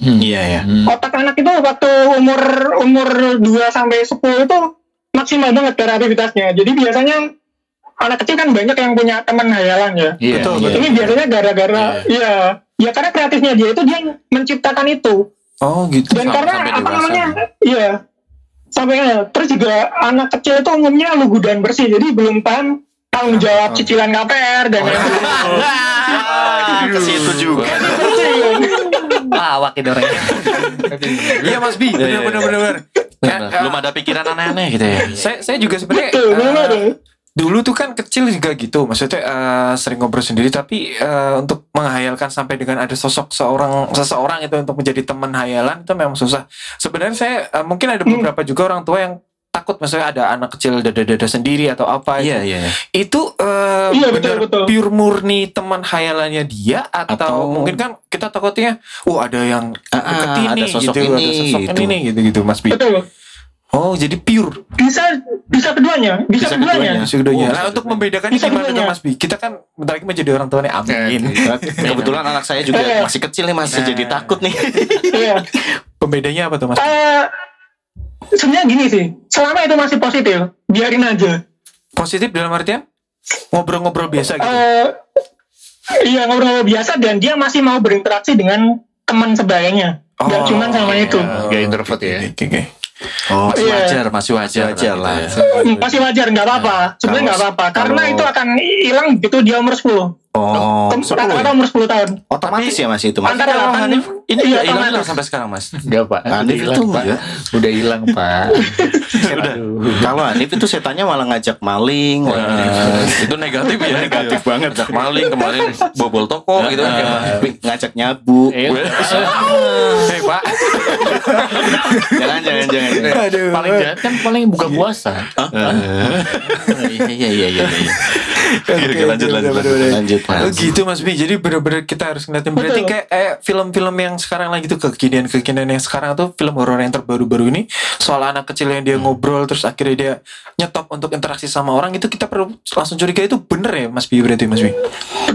Hmm. Iya ya. Hmm. Otak anak itu waktu umur umur 2 sampai 10 itu maksimal banget kreativitasnya. Jadi biasanya anak kecil kan banyak yang punya teman hayalan ya. Iya. Betul, iya. Ini biasanya gara-gara ya ya karena kreatifnya dia itu dia yang menciptakan itu. Oh gitu. Dan Sam- karena sampai apa dewasa. namanya? Iya. Sampai terus juga anak kecil itu umumnya lugu dan bersih. Jadi belum paham tanggung jawab cicilan KPR dan lain-lain. Ah, ke situ juga. Lawak ini orangnya. Iya Mas Bi, benar benar benar. benar. Ya, Nah, eh, belum ada pikiran aneh-aneh gitu ya. saya saya juga sebenarnya Betul, eh, ada. Dulu tuh kan kecil juga gitu maksudnya eh, sering ngobrol sendiri tapi eh, untuk menghayalkan sampai dengan ada sosok seorang seseorang itu untuk menjadi teman hayalan itu memang susah sebenarnya saya eh, mungkin ada Hmm. beberapa juga orang tua yang takut maksudnya ada anak kecil dada-dada sendiri atau apa Iya, itu. iya. itu eh, Iya, betul, benar pure murni teman hayalannya dia atau, Atau- mungkin kan kita takutnya oh ada yang ah, ini ada sosok gitu ini, ada sosok gitu. ini gitu gitu Mas Bi Betul. Oh jadi pure Bisa bisa keduanya, bisa, Bisa keduanya. keduanya. Bisa keduanya. Oh, Nah, untuk membedakannya Bisa gimana tuh keduanya. Mas Bi? Kita kan bentar lagi menjadi orang tua nih. Amin. Kebetulan anak saya juga Eh. masih kecil nih Mas, jadi takut nih. Iya. Pembedanya apa tuh Mas? Eh, sebenarnya gini sih, selama itu masih positif, biarin aja. Positif dalam artian ngobrol-ngobrol biasa gitu. Eh, iya ngobrol biasa dan dia masih mau berinteraksi dengan teman sebayanya. Gak Oh, cuma sama iya. itu. Gak introvert ya. Oke, oke. Oh, Masih Iya. wajar, masih wajar. wajar lah. gitu Hmm, Masih wajar, nggak apa-apa. Sebenarnya nggak apa-apa. Karena kalau- itu akan hilang begitu dia umur 10. Oh, Rata-rata ya? umur 10 tahun. Otomatis ya Mas itu Mas. Antara Kalau 8 Hanif ini iya, hilang hilang sampai sekarang mas. Enggak pak. Hanif itu Pak. enggak. Udah hilang pak. Udah. Kalau Hanif itu setannya malah ngajak maling. wah. Nah, itu negatif ya. Negatif banget. Ngajak maling kemarin bobol toko gitu kan. Ngajak nyabu. Eh, Eh, Pak. jangan jangan jangan. Aduh. paling jahat kan paling buka puasa. Iya iya iya iya. iya. Oke, lanjut, lanjut, bener. Lanjut Oh gitu Mas Bi. Jadi bener-bener kita harus ngeliatin berarti kayak, kayak film-film yang sekarang lagi tuh kekinian-kekinian yang sekarang tuh film horor yang terbaru-baru ini soal anak kecil yang dia ngobrol terus akhirnya dia nyetop untuk interaksi sama orang itu kita perlu langsung curiga itu bener ya Mas Bi berarti Mas Bi.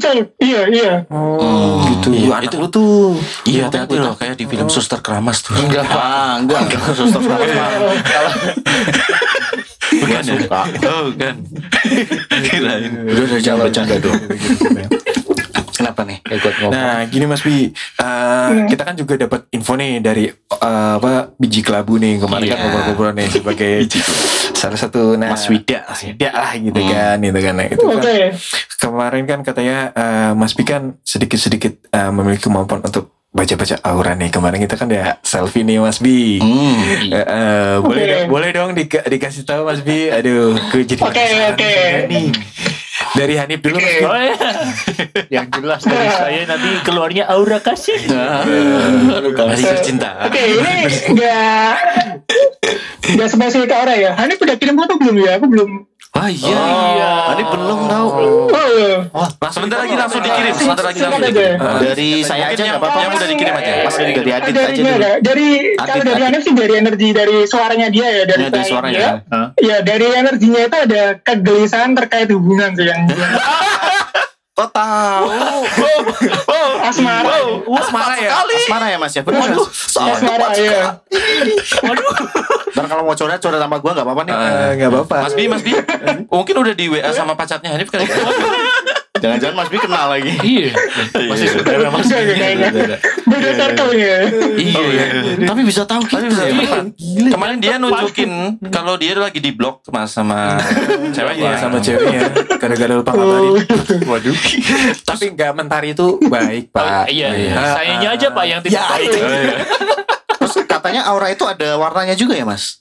Betul. Iya, iya. Oh, gitu. Iya, Anak itu- lu tuh Iya, hati-hati loh kayak di film Suster Keramas tuh. Enggak. Ah, enggak, enggak. Suster Selamat malam. Bukan ya? suka. Oh, kan. Kirain. Udah udah jangan bercanda dong. Kenapa nih? Ikut ngobrol. Nah, gini Mas Bi, Uh, kita kan juga dapat info nih dari uh, apa biji kelabu nih kemarin kan Iya. ngobrol-ngobrol nih sebagai salah satu nah, Mas Wida. Mas Wida lah gitu Hmm. kan, gitu kan. Nah, itu kan Oke. kemarin kan katanya uh, Mas Bi kan sedikit-sedikit uh, memiliki kemampuan untuk baca-baca aura nih. Kemarin kita kan ya selfie nih Mas Bi. Hmm. Eh, eh, boleh dong, boleh dong dika- dikasih tahu Mas Bi. Aduh, gue jadi Oke, oke. juga nih. Dari Hanif dulu. Bi. Oh ya. Yang jelas dari saya nanti keluarnya aura kasih. Masih tercinta. Oke, ini nggak nggak spesifik ke orang ya. Hanif udah kirim foto belum ya? Aku belum. Wah iya. Iya. Tadi belum tahu. Oh, iya. Sebentar lagi langsung dikirim. Sebentar lagi langsung dikirim. aja. Dari saya aja nggak apa-apa. yang udah dikirim aja. Mas dari Adit dari, aja dulu. enggak, dari kalau Adit, dari Adit. Sih dari energi dari suaranya dia ya dari Ya, dari suaranya? Ya dari energinya itu ada kegelisahan terkait hubungan sih yang Kok tahu? asmara. Asmara ya? Asmara ya Mas ya? Benar. Mas? Asmara ya. Ntar kalau mau coret coret sama gua nggak apa-apa nih. Eh, nggak apa-apa. Mas Bi, Mas Bi. Mungkin udah di WA sama pacarnya Hanif kali. ya? Jangan-jangan Mas Bi kenal lagi. Iya. Masih saudara mas. Enggak, enggak, enggak. Beda circle-nya. Iya. Tapi bisa tahu gitu ya. tepat. Kemarin dia nunjukin kalau dia lagi di blok mas sama ceweknya Iya sama ceweknya gara-gara lupa ngabarin. Oh. Waduh. Tapi nggak mentari itu baik pak. Iya. Ah, Sayanya aja pak yang tidak Ya, baik. Terus katanya aura itu ada warnanya juga ya Mas?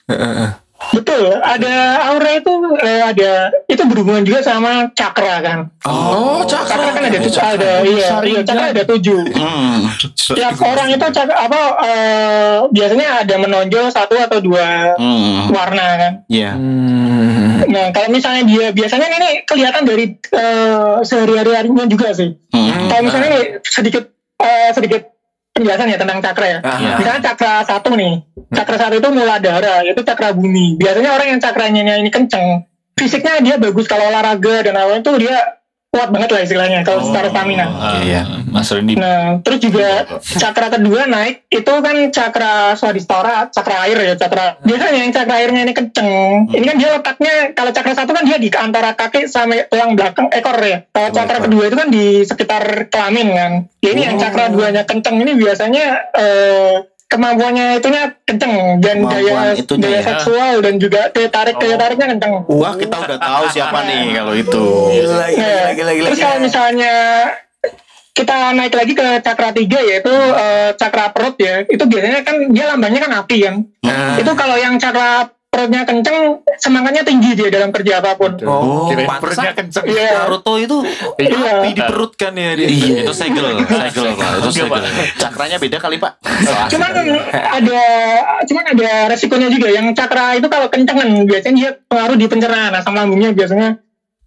Betul, ada aura itu eh, ada itu berhubungan juga sama cakra kan. Oh, Cakra kan ada tujuh, ada iya, iya cakra ada tujuh. Hmm. Tiap orang itu cakra apa eh, biasanya ada menonjol satu atau dua Hmm. warna kan. Iya. Hmm. Nah kalau misalnya dia biasanya ini kelihatan dari eh, sehari-hari harinya juga sih. Hmm. Kalau misalnya nih sedikit eh, sedikit penjelasan ya tentang cakra ya. Ah. Misalnya cakra satu nih, cakra satu itu muladhara, itu cakra bumi. Biasanya orang yang cakranya ini kenceng, fisiknya dia bagus kalau olahraga dan lain-lain itu dia kuat banget lah istilahnya kalau secara stamina. Ah, Iya. Mas Randy Nah, terus juga cakra kedua naik itu kan cakra swadhisthana, cakra air ya, cakra. Biasanya yang cakra airnya ini kenceng. Ini kan dia letaknya kalau cakra satu kan dia di antara kaki sampai tulang belakang ekor ya. Kalau cakra kedua itu kan di sekitar kelamin kan. Ya, ini yang cakra duanya kenceng ini biasanya eh, kemampuannya itunya kenceng dan Kemampuan daya itunya daya ya. seksual dan juga daya tarik daya tariknya kenceng. Wah, kita udah tahu siapa nih kalau itu. Gila, Nah, terus kalau misalnya kita naik lagi ke cakra tiga yaitu eh, cakra perut ya itu biasanya kan dia lambangnya kan api kan Nah. itu kalau yang cakra perutnya kenceng semangatnya tinggi dia dalam kerja apa pun Oh, pantesan perutnya kenceng. Iya. Naruto itu Iya. api di perut kan ya dia. Iya, itu segel, segel pak, itu segel. Cakranya beda kali, Pak. cuman ada cuman ada resikonya juga yang cakra itu kalau kencengan biasanya dia pengaruh di pencernaan asam lambungnya biasanya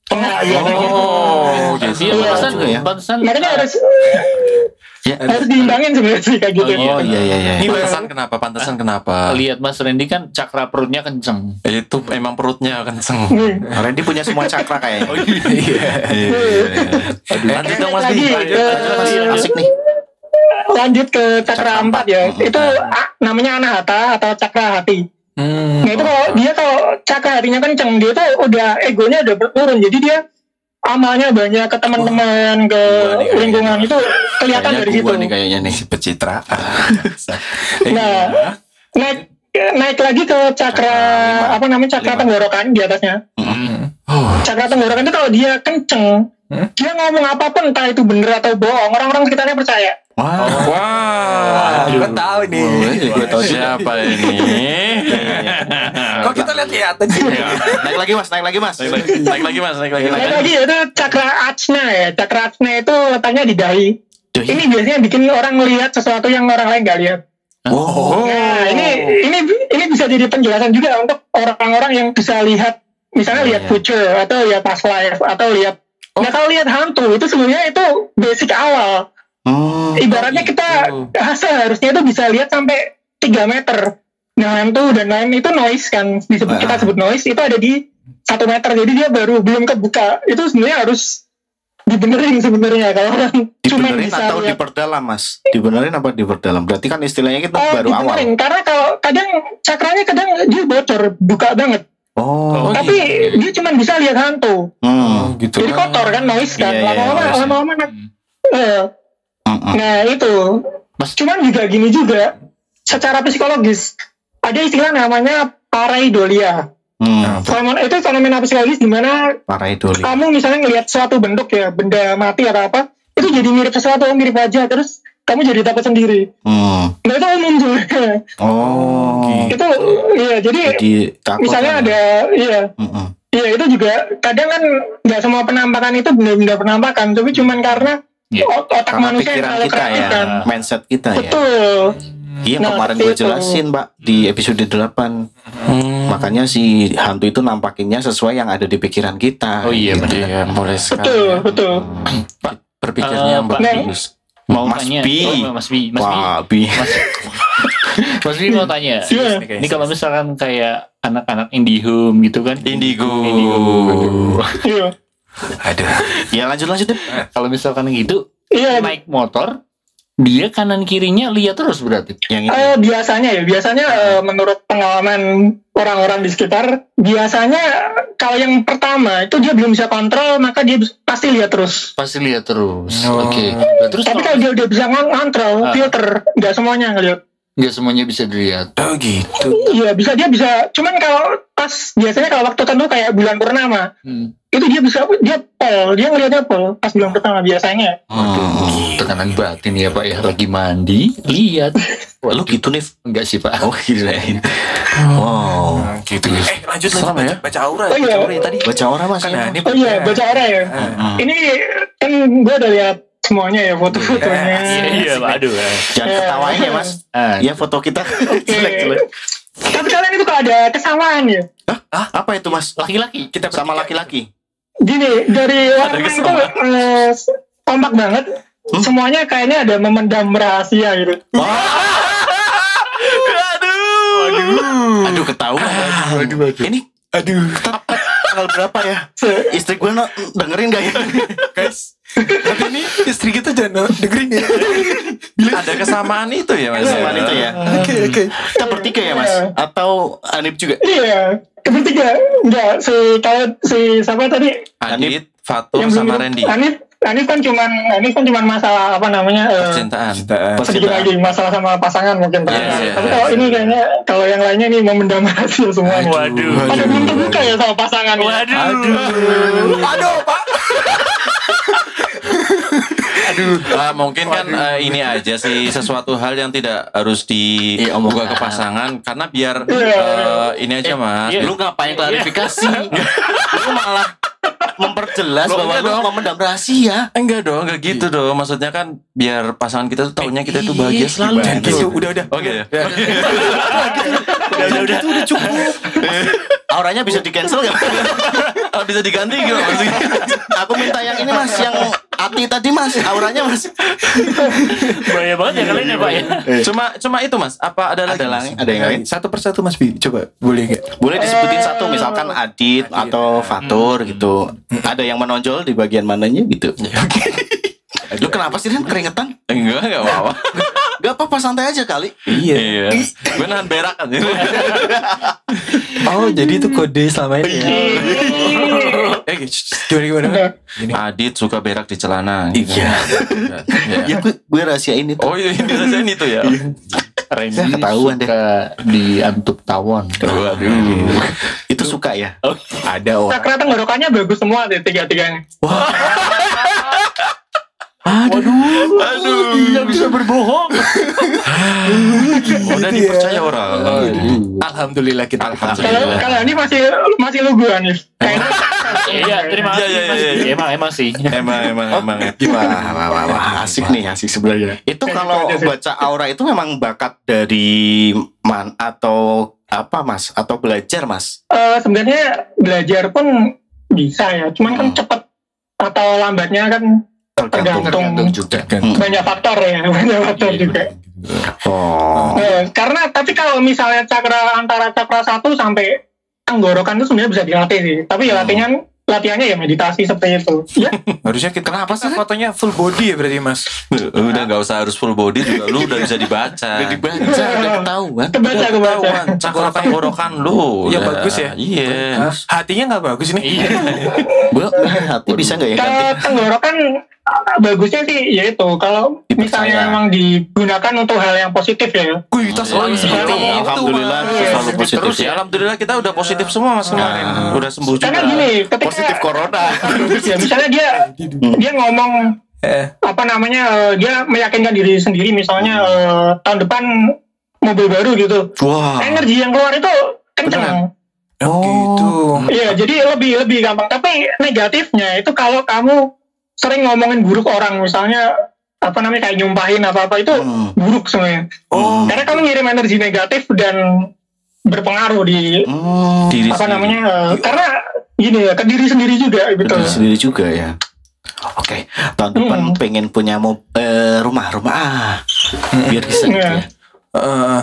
biasanya Oh, Iya, Iya. pantesan, juga ya. pantesan. makanya harus Ya, harus diimbangin sebenarnya sih kayak gitu Oh iya iya iya. ini pantesan kenapa? Pantesan kenapa? Lihat Mas Randy kan cakra perutnya kenceng. Itu emang perutnya kenceng. Hmm. Randy punya semua cakra kayaknya. Lanjut dong Mas Bi. eh, Mas, asik nih. lanjut ke cakra Cakra empat ya itu ah, namanya anahata atau cakra hati Hmm. nah itu kalau dia kalau cakra hatinya kenceng dia tuh udah egonya udah berturun jadi dia amalnya banyak ke teman-teman ke kayaknya. lingkungan itu kelihatan dari situ nih kayaknya nih. Si pencitraan. nah naik naik lagi ke cakra apa namanya cakra Lima. tenggorokan di atasnya Oh, cakra tenggorokan itu kalau dia kenceng dia ngomong apa pun entah itu bener atau bohong orang-orang sekitarnya percaya Wah. Wah, Gue tahu nih. Gue tahu siapa ini? Kok kita lihat-lihatan sih? Naik lagi Mas, naik lagi Mas. Naik lagi mas, naik lagi. naik lagi itu cakra ajna ya cakra ajna itu letaknya di dahi Dahi. ini biasanya bikin orang melihat sesuatu yang orang lain nggak lihat Oh. Nah, ini ini ini bisa jadi penjelasan juga untuk orang-orang yang bisa lihat misalnya Iya, lihat iya. future atau lihat past life atau lihat Nah kalau lihat hantu itu sebenarnya itu basic awal. Hmm. Ibaratnya kita seharusnya itu bisa lihat sampai 3 meter. Nah hantu dan lain itu noise kan disebut Ah. kita sebut noise itu ada di satu meter jadi dia baru belum kebuka itu sebenarnya harus dibenerin sebenarnya kalau orang cuma Dibenerin bisa atau lihat diperdalam Mas? Dibenerin apa diperdalam? Berarti kan istilahnya kita Oh, baru awal. dibenerin. Karena kalau kadang cakranya kadang dia bocor, buka banget. Oh. Tapi dia cuma bisa lihat hantu. Hmm. gitu. Jadi kotor kan noise kan. Iya, iya, Lama-lama lama-lama Nah itu. Mas- Cuman juga gini juga. Secara psikologis ada istilah namanya pareidolia. Hmm. Itu fenomena psikologis di mana Pareidolia. kamu misalnya ngelihat suatu bentuk ya, benda mati atau apa, itu jadi mirip sesuatu, mirip wajah, terus kamu jadi takut sendiri. Hmm. Nah itu umum tuh. Oh. itu iya jadi Jadi misalnya kan? ada iya iya itu juga kadang kan nggak semua penampakan itu benar-benar penampakan tapi cuman karena Iya. ot- otak Karena manusia yang pikiran terlalu kita kreatif ya, kan mindset kita ya. betul Iya Nah, kemarin gue itu. jelasin Mbak di episode 8 Hmm. Makanya si hantu itu nampakinnya sesuai yang ada di pikiran kita. Oh iya, benar. Iya, mulai sekarang. betul betul Berpikirnya Eh, Mbak bagus. Mau Mas tanya, Bi. oh, Mas Bi, Mas Bi, Wah, bi. Mas, Mas Bi mau tanya. Iya. Ini kalau misalkan kayak anak-anak IndiHome gitu kan? Indigo. Indigo. iya Aduh. Ya lanjut lanjut deh. Kalau misalkan gitu, iya naik motor, dia kanan kirinya lihat terus berarti. Yang ini. Eh, biasanya ya biasanya eh, menurut pengalaman orang-orang di sekitar biasanya kalau yang pertama itu dia belum bisa kontrol maka dia pasti lihat terus Pasti lihat terus. Oh. Oke. Nah, Terus tapi kalau dia udah bisa ngon- ngontrol Ah. filter nggak semuanya ngeliat nggak semuanya bisa dilihat. Oh gitu. Iya bisa dia bisa. Cuman kalau pas biasanya kalau waktu tertentu kayak bulan purnama Hmm. itu dia bisa dia pol dia ngeliatnya pol pas bulan pertama biasanya. Hmm. Tekanan batin ya Pak ya. Lagi mandi, lihat. Lu gitu nih. Enggak sih Pak. Oh kirain. Wow. Nah, gitu. Eh lanjut baca, ya. baca aura. Oh, iya. Baca aura ya tadi. Baca orang mas. Kan nah, ini Oh iya baca aura ya. Hmm. Ini kan gue udah lihat semuanya ya foto-fotonya. Iya, Pak. Aduh. eh. Jangan ketawain ya mas. Ah, Ya foto kita jelek-jelek. Tapi kalian itu kalau ada kesamaan ya. Hah? Apa itu mas? laki-laki. kita Sama laki-laki. Gini dari orang itu eh, kompak banget. Hmm? Semuanya kayaknya ada memendam rahasia gitu. Aduh. Aduh ketahuan. Aduh, aduh. Ini Aduh. Tanggal berapa ya? Istri gue no, dengerin gak ya? Guys, tapi ini istri kita jangan dengerin ya. Ada kesamaan itu ya mas. Kesamaan itu ya. Oke, oke. Kita bertiga ya mas? Atau Anip juga? Iya, bertiga. Enggak, si kayak si siapa tadi? Adit, Fatur yang sama Randy. Anif, Anif kan cuman Anif kan cuman masalah apa namanya? eh, Percintaan. sedikit lagi masalah sama pasangan mungkin yes, Tapi yes, kalau yes. ini kayaknya kalau yang lainnya nih memendam rahasia semua. Waduh. Pada belum terbuka ya sama pasangan. Waduh. Aduh, Pak. Ah, mungkin kan eh, ini aja sih sesuatu hal yang tidak harus dibuka ke pasangan karena biar eh, ini aja mas. iya. Lu ngapain klarifikasi? lu malah memperjelas bahwa enggak lu memendam rahasia. Enggak dong, enggak gitu dong. Maksudnya kan biar pasangan kita tuh taunya kita tuh bahagia selalu. Jangan gitu, udah udah. Oke ya. Udah, udah, udah. Auranya bisa di cancel gak? Ah, bisa diganti gitu maksudnya. Aku minta yang ini mas, yang hati tadi mas, auranya mas. Bahaya banget ya kalian ya Pak ya. Cuma cuma itu mas. Apa ada lagi? Ada Mas? lagi, ada yang lain. Satu persatu Mas Bi, coba boleh nggak? Boleh disebutin satu, misalkan Adit atau Fatur gitu. Ada yang menonjol di bagian mananya gitu. Lu kenapa sih Ren keringetan? Enggak, enggak apa-apa. Gak apa-apa santai aja kali. Iya. Gue nahan berak kan. Oh, jadi itu kode selama ini. ya? Eh, shh, gimana gimana? Enggak. Adit suka berak di celana. Iya. Iya. Ya gue, gue rahasiain itu. Oh iya, ini rasain itu ya. Randy Ya, ketahuan deh. suka diantuk tawon. Waduh. Itu suka ya? Ada orang. Cakra tenggorokannya bagus semua deh tiga-tiganya. Aduh. Tidak bisa berbohong. Udah dipercaya orang. Alhamdulillah kita. Kalau Alhamdulillah. kalau ini masih masih lugu Anif. Kayaknya Iya, terima Iya, kasih. iya, Mas. iya, iya. Emang emang sih. Emang emang emang. Wah, wah, wah, wah, asik nih, asik sebenarnya. Itu kalau baca aura itu memang bakat dari man atau apa mas? Atau belajar mas? eh, sebenarnya belajar pun bisa ya. Cuman kan cepet atau lambatnya kan tergantung juga. banyak faktor ya, banyak faktor juga. Oh, Eh, karena tapi kalau misalnya cakra antara cakra satu sampai tenggorokan itu sebenarnya bisa dilatih sih. Tapi ya latihannya latihannya ya meditasi seperti itu. Ya, Harusnya kita kenapa sih fotonya full body ya berarti Mas? Udah nggak usah harus full body juga lu udah bisa dibaca. udah dibaca, udah ketahuan. kebaca kebaca. Ketahuan cakra tenggorokan lu. Iya, udah. bagus ya. Iya. Hatinya nggak bagus nih. Iya. Bu, hati bisa nggak ya? Kalau tenggorokan bagusnya sih yaitu kalau Dipercaya. misalnya memang digunakan untuk hal yang positif ya. Wih, kita selalu iya. seperti itu. Alhamdulillah kita selalu positif Terus ya alhamdulillah kita udah positif semua mas kemarin. Udah sembuh juga. Karena gini, ketika Positif corona. ya, misalnya dia dia ngomong Eh, apa namanya eh, dia meyakinkan diri sendiri misalnya eh, tahun depan mobil baru gitu. Wah. Energi yang keluar itu kenceng. oh, gitu. Iya, jadi lebih lebih gampang. Tapi negatifnya itu kalau kamu sering ngomongin buruk orang, misalnya apa namanya kayak nyumpahin apa apa itu Hmm. buruk sebenarnya. Oh. Karena kamu ngirim energi negatif dan berpengaruh di Hmm. Diri apa namanya? eh, karena gini ya ke diri sendiri juga gitu. Diri sendiri juga ya. Oke, tahun depan Hmm. pengen punya mo- eh, rumah, rumah ah, biar bisa gitu Iya. ya. Eh,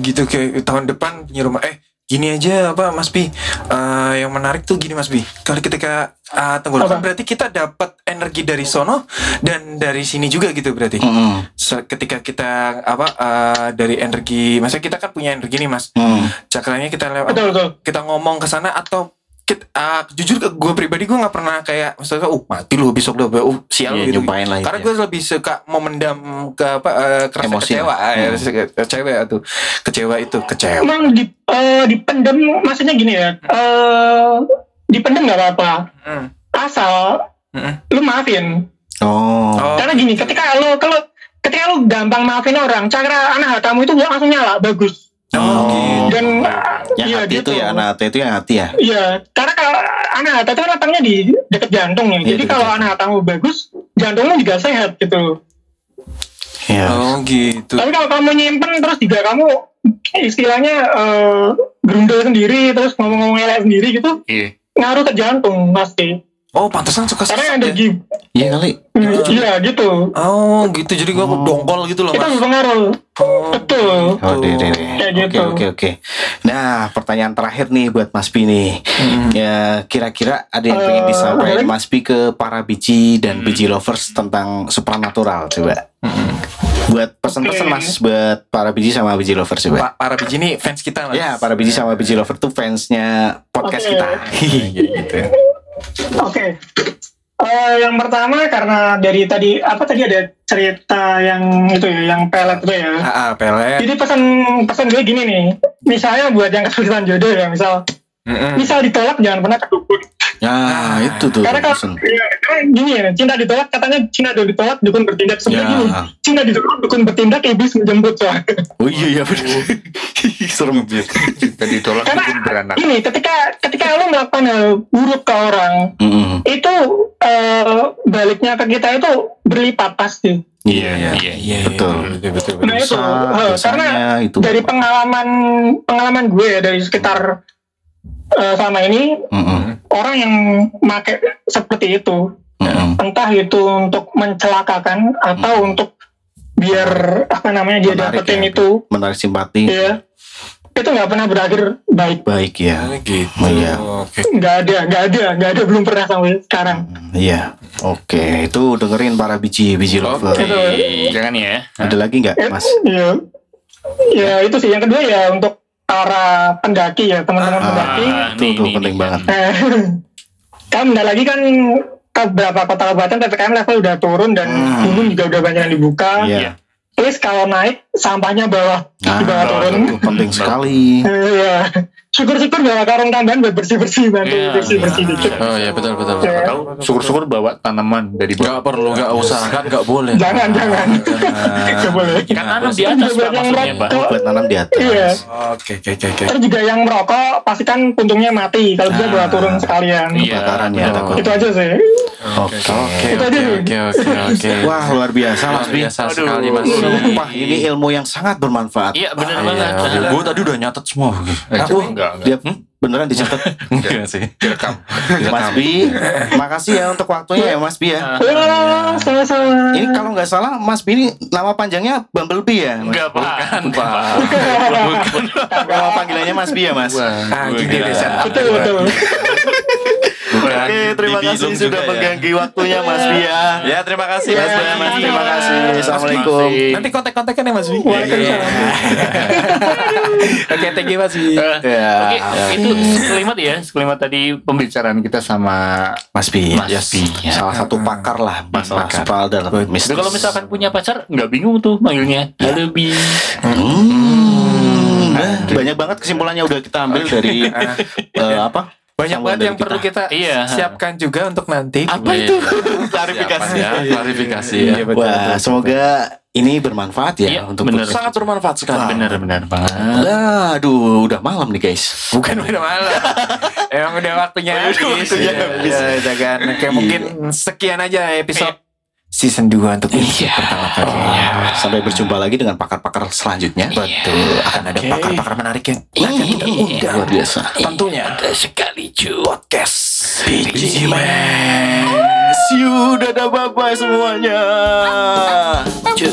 gitu kayak tahun depan punya rumah. Eh, gini aja apa Mas Bi? Eh, yang menarik tuh gini Mas Bi. Kalau ketika uh, tenggorokan berarti kita dapat energi dari sono dan dari sini juga gitu berarti. Hmm. Se- Ketika kita apa eh, dari energi, maksudnya kita kan punya energi nih Mas. Hmm. Cakranya kita lewat Betul betul. kita ngomong ke sana atau kita, ah, jujur ke gue pribadi gue nggak pernah kayak maksudnya uh mati lu besok lu uh sial Iya, gitu. nyumpahin lah itu Karena ya. gue lebih suka memendam ke apa eh, kerasa Emosi. kecewa Hmm. ya, kecewa tuh kecewa itu kecewa. Emang di eh, dipendem maksudnya gini ya. Eh dipendem nggak apa-apa. Hmm. Asal Hmm. lu maafin. Oh. Oh, Karena gini, ketika lu kalau ketika lu gampang maafin orang, cakra anak hatamu itu langsung nyala, bagus. Oh, gitu. Dan Yang iya, hati itu gitu. ya, anak hati itu yang hati ya. Iya, karena kalau anak hata itu kan letaknya di dekat jantung ya. Iya, Jadi kalau anak hatamu bagus, jantungmu juga sehat gitu. Iya. Oh gitu. Tapi kalau kamu nyimpen terus juga kamu istilahnya eh, gerundel sendiri terus ngomong-ngomong elek sendiri gitu, Iya. ngaruh ke jantung pasti. Oh, pantesan suka Karena sesat ada ya? gib. Iya kali. Iya gitu. Oh, gitu. Jadi gua dongkol gitu loh, Itu Mas. berpengaruh. Oh, Betul. Oh, deh, deh, deh. Kayak Oke, gitu. oke, oke. Nah, pertanyaan terakhir nih buat Mas Pi nih. Ya, kira-kira ada yang pengen Eh, disampaikan. Mas Pi ke para biji dan biji lovers tentang supernatural coba. Buat pesan-pesan Oke. Mas buat para biji sama biji lovers coba. Pa- para biji ini fans kita, Mas. Ya, para biji sama biji lover tuh fansnya podcast Oke. kita. gitu. Oke. Eh, yang pertama karena dari tadi apa tadi ada cerita yang itu ya, yang pelet itu ya. Ah, ah, pelet. Jadi pesan pesan gue gini nih, misalnya buat yang kesulitan jodoh ya, misal Mm-mm. misal ditolak jangan pernah kedukun. Nah, itu tuh. Karena kalau ya, karena gini ya, cinta ditolak katanya cinta udah ditolak dukun bertindak sebenarnya Ya. gini. Cinta ditolak dukun bertindak iblis menjemput soalnya. Oh iya iya benar. Serem. Kita ditolak Karena pun beranak. ini ketika ketika lo melakukan hal buruk ke orang Mm-mm. itu eh, baliknya ke kita itu berlipat pasti. Iya iya. Iya, Iya, Betul. betul, betul, betul. Nah itu eh, karena itu dari pengalaman pengalaman gue ya dari sekitar eh, sama ini Mm-mm. Orang yang make seperti itu Mm-mm. entah itu untuk mencelakakan atau untuk biar apa namanya dia Menarik dapetin ya. itu Menarik simpati. ya itu nggak pernah berakhir baik Baik ya. Gitu. Oh, iya. Oke. nggak ada nggak ada nggak ada belum pernah sampai sekarang Iya. Oke, itu dengerin para biji biji lover. Itu. Jangan ya. Ada lagi nggak, Eh, Mas? ya ya itu sih yang kedua ya untuk para pendaki ya teman-teman Ah, pendaki itu tuh penting banget. Eh, kan bentar lagi kan ke beberapa kota kabupaten ppkm level udah turun dan Hmm. gunung juga udah banyak yang dibuka Iya. please kalau naik sampahnya bawah Nah, di bawah turun itu penting sekali. Iya. Syukur-syukur bawa karung tambahan buat bersih-bersih bantu Iya. bersih-bersih dikit. Oh iya betul betul. Iya. Tahu syukur-syukur bawa tanaman dari bawah. Gak perlu, gak usah, kan gak boleh. Jangan, jangan. Gak boleh. Kan tanam di atas juga yang merokok. Buat nanam di atas. Iya. Oke oke oke. Terus juga yang merokok pastikan puntungnya mati kalau dia Ah. bawa turun sekalian. Iya. Kebakaran ya betul. Itu aja sih. Oke. Oke Itu oke oke oke oke. Wah, luar biasa Luar Mas Bi. biasa Aduh. sekali Mas. Sumpah, ini ilmu yang sangat bermanfaat. Iya benar Ah, banget. iya. Gue tadi udah nyatet semua. Eh, Aku enggak, enggak. dia beneran dicatat. Enggak sih. Direkam. Mas Bi, makasih ya untuk waktunya ya Mas Bi ya. Wah, sama-sama. Ini kalau nggak salah Mas Bi ini nama panjangnya Bumblebee ya? Enggak, Pak. Pak. Nama panggilannya Mas Bi ya Mas? Anjing dia desa. Betul, betul. Oke, terima Bibi kasih sudah ya. mengganggu waktunya Mas Bi ya. Ya terima kasih Mas Mas. Bi, Mas terima kasih. Assalamualaikum. Nanti kontak-kontaknya nih Mas Wi. Waalaikumsalam. Oke, thank you Mas Wi. Eh, Ya. Oke, itu sekelimat ya, sekelimat tadi pembicaraan kita sama Mas Bi, Mas yes. Bi, ya. salah satu pakar lah masalah Pakar. spider Jadi mistis. kalau misalkan punya pacar nggak bingung tuh manggilnya. Halo Bi. Hmm, nah, banyak banget kesimpulannya udah kita ambil dari eh, apa? Banyak banget yang perlu kita Iya. siapkan juga untuk nanti. Apa itu? Klarifikasi ya, klarifikasi ya. Iya, Wah, semoga ini bermanfaat ya Iya, untuk bener. Sangat bermanfaat sekali. Benar-benar banget. Nah, aduh, udah malam nih guys. Bukan udah malam. Emang udah waktunya habis. waktunya Iya, habis. iya, udah kan. Oke, mungkin sekian aja episode season 2 untuk episode pertama kali. Sampai berjumpa lagi dengan pakar-pakar selanjutnya. Betul, akan ada pakar-pakar menarik yang akan kita undang. Luar biasa. Tentunya sekali cu. podcast Biji See you, dadah bye-bye semuanya. Cu.